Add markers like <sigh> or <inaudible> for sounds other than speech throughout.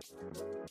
Musik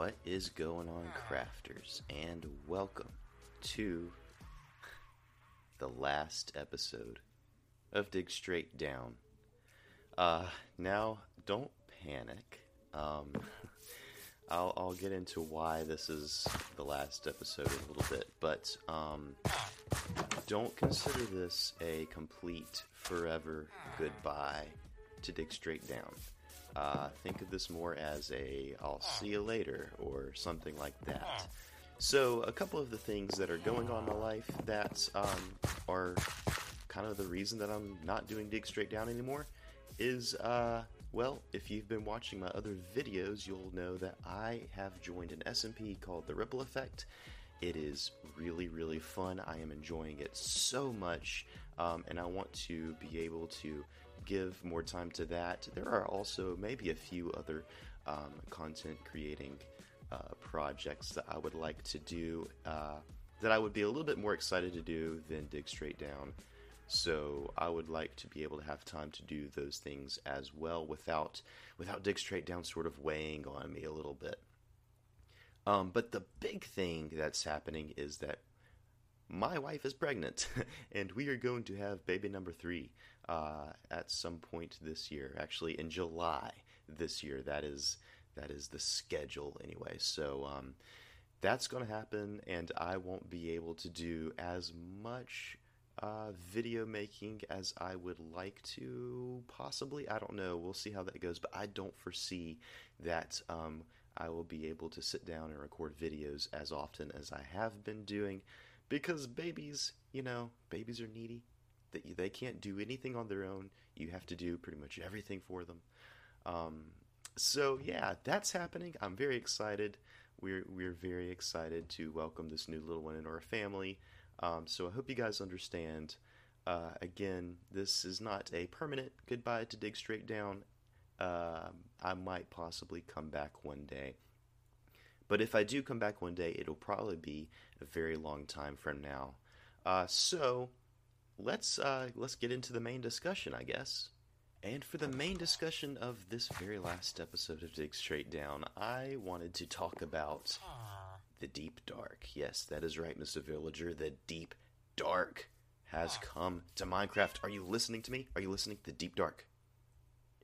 What is going on, crafters? And welcome to the last episode of Dig Straight Down. Uh, now, don't panic. Um, <laughs> I'll, I'll get into why this is the last episode in a little bit, but um, don't consider this a complete forever goodbye to Dig Straight Down. Uh, think of this more as a I'll see you later or something like that. So, a couple of the things that are going on in my life that um, are kind of the reason that I'm not doing Dig Straight Down anymore is, uh, well, if you've been watching my other videos, you'll know that I have joined an SMP called The Ripple Effect. It is really, really fun. I am enjoying it so much, um, and I want to be able to give more time to that. There are also maybe a few other um, content creating uh, projects that I would like to do uh, that I would be a little bit more excited to do than dig straight down. So I would like to be able to have time to do those things as well without without dig straight down sort of weighing on me a little bit. Um, but the big thing that's happening is that my wife is pregnant, <laughs> and we are going to have baby number three uh, at some point this year. Actually, in July this year. That is that is the schedule anyway. So um, that's going to happen, and I won't be able to do as much uh, video making as I would like to. Possibly, I don't know. We'll see how that goes. But I don't foresee that. Um, I will be able to sit down and record videos as often as I have been doing because babies, you know, babies are needy. That they can't do anything on their own. You have to do pretty much everything for them. Um, so yeah, that's happening. I'm very excited. We're we're very excited to welcome this new little one into our family. Um, so I hope you guys understand. Uh, again, this is not a permanent goodbye to dig straight down. Uh, I might possibly come back one day. But if I do come back one day, it'll probably be a very long time from now. Uh, so let's uh, let's get into the main discussion, I guess. And for the main discussion of this very last episode of Dig Straight Down, I wanted to talk about the Deep Dark. Yes, that is right, Mr. Villager. The Deep Dark has come to Minecraft. Are you listening to me? Are you listening? The Deep Dark.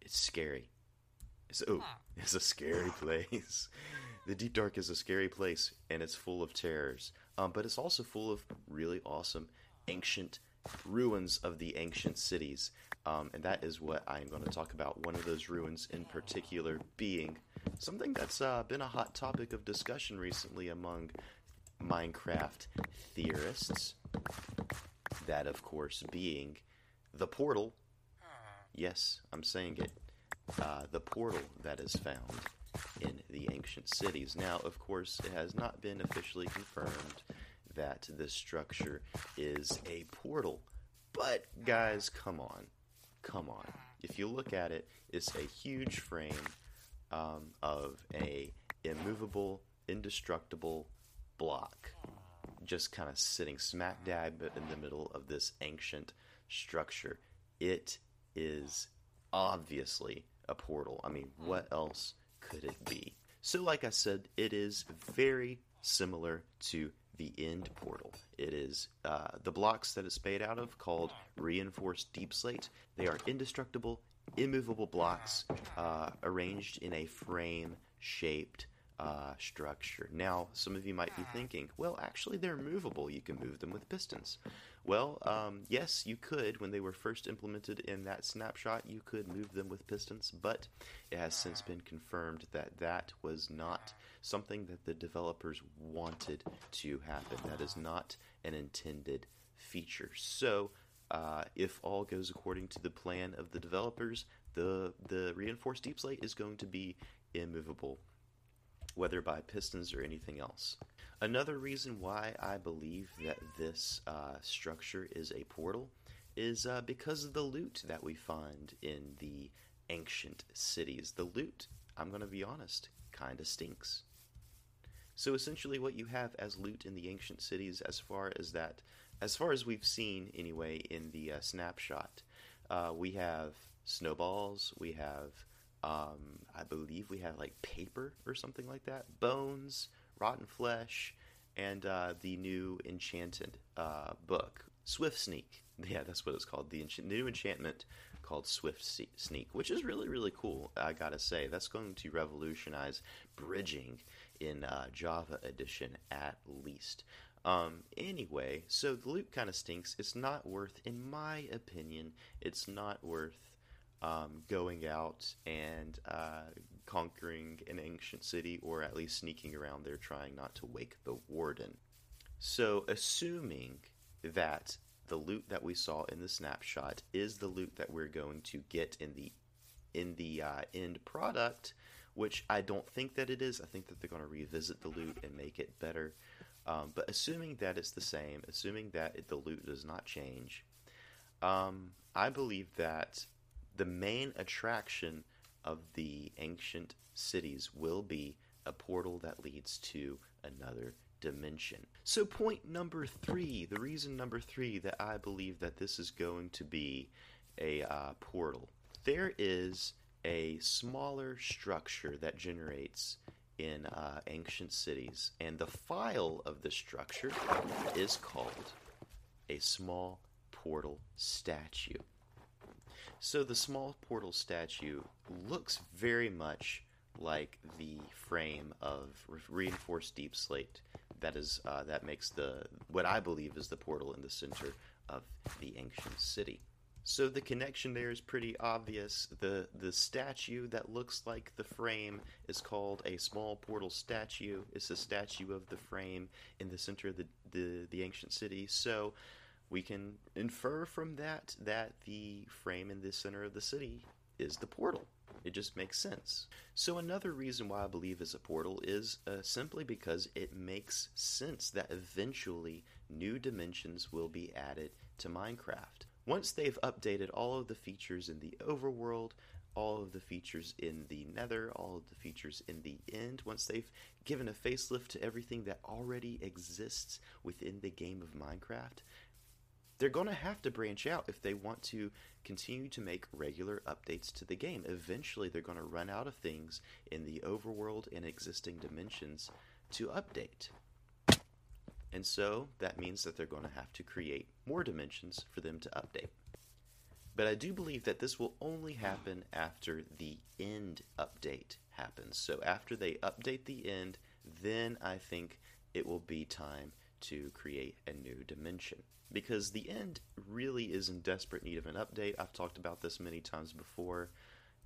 It's scary. It's oh, it's a scary place. The Deep Dark is a scary place, and it's full of terrors. Um, but it's also full of really awesome ancient ruins of the ancient cities. Um, and that is what I am going to talk about. One of those ruins in particular being something that's uh, been a hot topic of discussion recently among Minecraft theorists. That, of course, being the portal. Yes, I'm saying it. Uh, the portal that is found in the ancient cities. Now, of course, it has not been officially confirmed that this structure is a portal. But, guys, come on. Come on. If you look at it, it's a huge frame um, of a immovable, indestructible block, just kind of sitting smack dab in the middle of this ancient structure. It is obviously a portal. I mean, what else could it be? So, like I said, it is very similar to the end portal. It is uh, the blocks that it's made out of called reinforced deepslate. They are indestructible, immovable blocks uh, arranged in a frame shaped uh, structure. Now, some of you might be thinking, well, actually, they're movable. You can move them with pistons. Well, um, yes, you could. When they were first implemented in that snapshot, you could move them with pistons, but it has since been confirmed that that was not something that the developers wanted to happen. That is not an intended feature. So, uh, if all goes according to the plan of the developers, the the reinforced deepslate is going to be immovable, whether by pistons or anything else. Another reason why I believe that this uh, structure is a portal is uh, because of the loot that we find in the ancient cities. The loot, I'm going to be honest, kind of stinks. So essentially, what you have as loot in the ancient cities, as far as that, as far as we've seen anyway in the uh, snapshot, uh, we have snowballs, we have, um, I believe, we have like paper or something like that, bones, rotten flesh, and uh, the new enchanted uh, book, Swift Sneak. <laughs> Yeah, that's what it's called. The ench- new enchantment called Swift Sneak, which is really, really cool, I gotta say. That's going to revolutionize bridging in uh, Java Edition at least. Um, anyway, so the loot kind of stinks. It's not worth, in my opinion, it's not worth um, going out and uh, conquering an ancient city, or at least sneaking around there trying not to wake the warden. So, assuming that the loot that we saw in the snapshot is the loot that we're going to get in the in the uh, end product, which I don't think that it is. I think that they're going to revisit the loot and make it better. Um, but assuming that it's the same, assuming that it, the loot does not change, um, I believe that the main attraction of the ancient cities will be a portal that leads to another dimension. So, point number three, the reason number three that I believe that this is going to be a uh, portal, there is a smaller structure that generates in uh, ancient cities, and the file of the structure is called a small portal statue. So the small portal statue looks very much like the frame of reinforced deepslate that is uh, that makes the what I believe is the portal in the center of the ancient city. So the connection there is pretty obvious. The the statue that looks like the frame is called a small portal statue. It's a statue of the frame in the center of the, the, the ancient city. So we can infer from that that the frame in the center of the city is the portal. It just makes sense. So, another reason why I believe is a portal is uh, simply because it makes sense that eventually new dimensions will be added to Minecraft. Once they've updated all of the features in the overworld, all of the features in the nether, all of the features in the end, once they've given a facelift to everything that already exists within the game of Minecraft, they're going to have to branch out if they want to continue to make regular updates to the game. Eventually, they're going to run out of things in the overworld and existing dimensions to update. And so that means that they're going to have to create more dimensions for them to update. But I do believe that this will only happen after the end update happens. So after they update the end, then I think it will be time to create a new dimension because the end really is in desperate need of an update. I've talked about this many times before.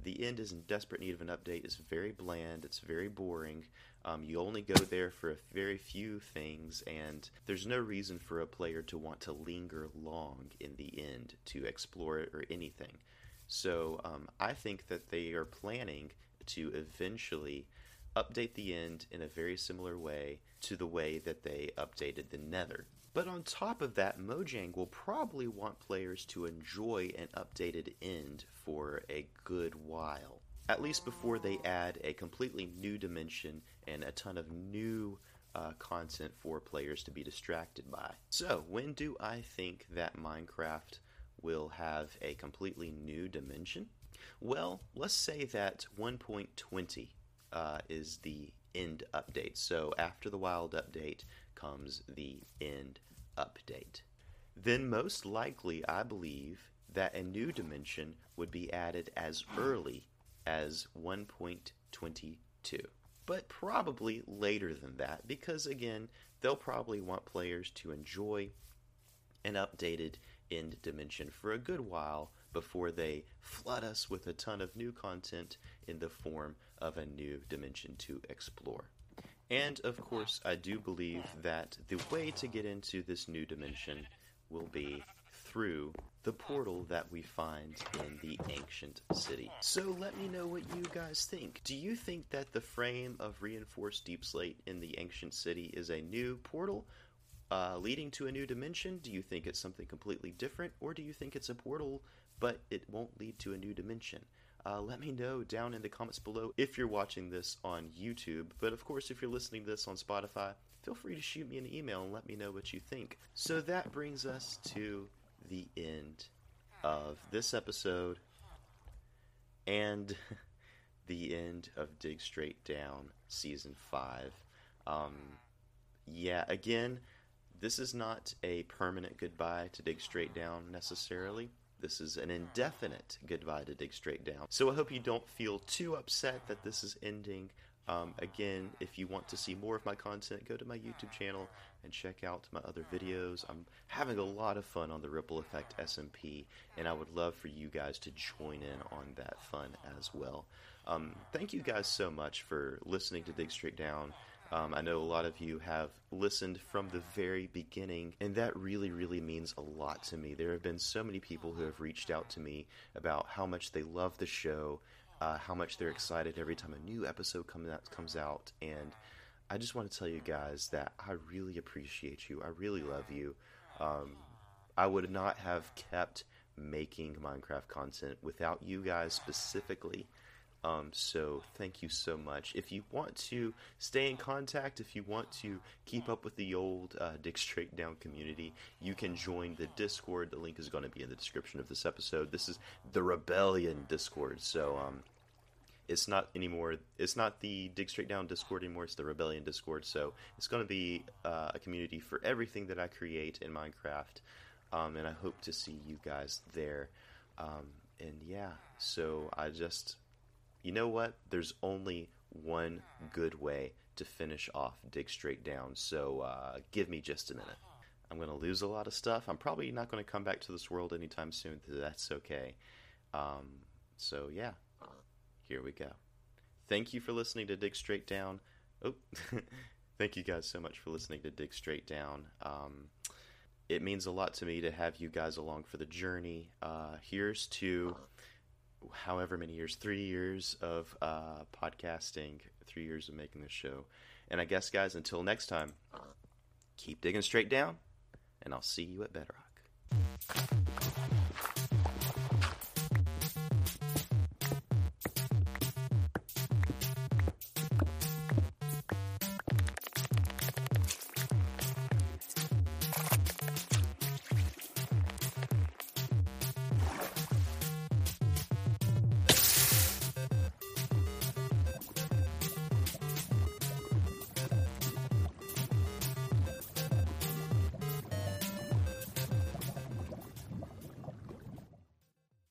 The end is in desperate need of an update. It's very bland. It's very boring. Um, you only go there for a very few things, and there's no reason for a player to want to linger long in the end to explore it or anything. So um, I think that they are planning to eventually update the end in a very similar way to the way that they updated the Nether. But on top of that, Mojang will probably want players to enjoy an updated end for a good while. At least before they add a completely new dimension and a ton of new uh, content for players to be distracted by. So, when do I think that Minecraft will have a completely new dimension? Well, let's say that 1.20 uh, is the end update. So, after the wild update comes the end update. Then, most likely, I believe that a new dimension would be added as early as 1.22 but probably later than that because, again, they'll probably want players to enjoy an updated end dimension for a good while before they flood us with a ton of new content in the form of a new dimension to explore. And of course, I do believe that the way to get into this new dimension will be through the portal that we find in the ancient city. So let me know what you guys think. Do you think that the frame of reinforced deepslate in the ancient city is a new portal uh, leading to a new dimension? Do you think it's something completely different, or do you think it's a portal but it won't lead to a new dimension? Uh, let me know down in the comments below if you're watching this on YouTube. But of course, if you're listening to this on Spotify, feel free to shoot me an email and let me know what you think. So that brings us to the end of this episode and <laughs> the end of Dig Straight Down Season 5. Um, yeah, again, this is not a permanent goodbye to Dig Straight Down necessarily. This is an indefinite goodbye to Dig Straight Down. So I hope you don't feel too upset that this is ending. Um, again, if you want to see more of my content, go to my YouTube channel and check out my other videos. I'm having a lot of fun on the Ripple Effect SMP, and I would love for you guys to join in on that fun as well. Um, thank you guys so much for listening to Dig Straight Down. Um, I know a lot of you have listened from the very beginning, and that really, really means a lot to me. There have been so many people who have reached out to me about how much they love the show, uh, how much they're excited every time a new episode comes out, comes out, and I just want to tell you guys that I really appreciate you. I really love you. Um, I would not have kept making Minecraft content without you guys specifically. Um, so thank you so much. If you want to stay in contact, if you want to keep up with the old uh, Dig Straight Down community, you can join the Discord. The link is going to be in the description of this episode. This is the Rebellion Discord. So um, it's not anymore. It's not the Dig Straight Down Discord anymore. It's the Rebellion Discord. So it's going to be uh, a community for everything that I create in Minecraft. Um, and I hope to see you guys there. Um, and yeah, so I just you know what? There's only one good way to finish off Dig Straight Down, so uh, give me just a minute. I'm going to lose a lot of stuff. I'm probably not going to come back to this world anytime soon. That's okay. Um, so, yeah, here we go. Thank you for listening to Dig Straight Down. Oh, <laughs> thank you guys so much for listening to Dig Straight Down. Um, it means a lot to me to have you guys along for the journey. Uh, here's to however many years, three years of uh, podcasting, three years of making this show. And I guess, guys, until next time, keep digging straight down, and I'll see you at Bedrock.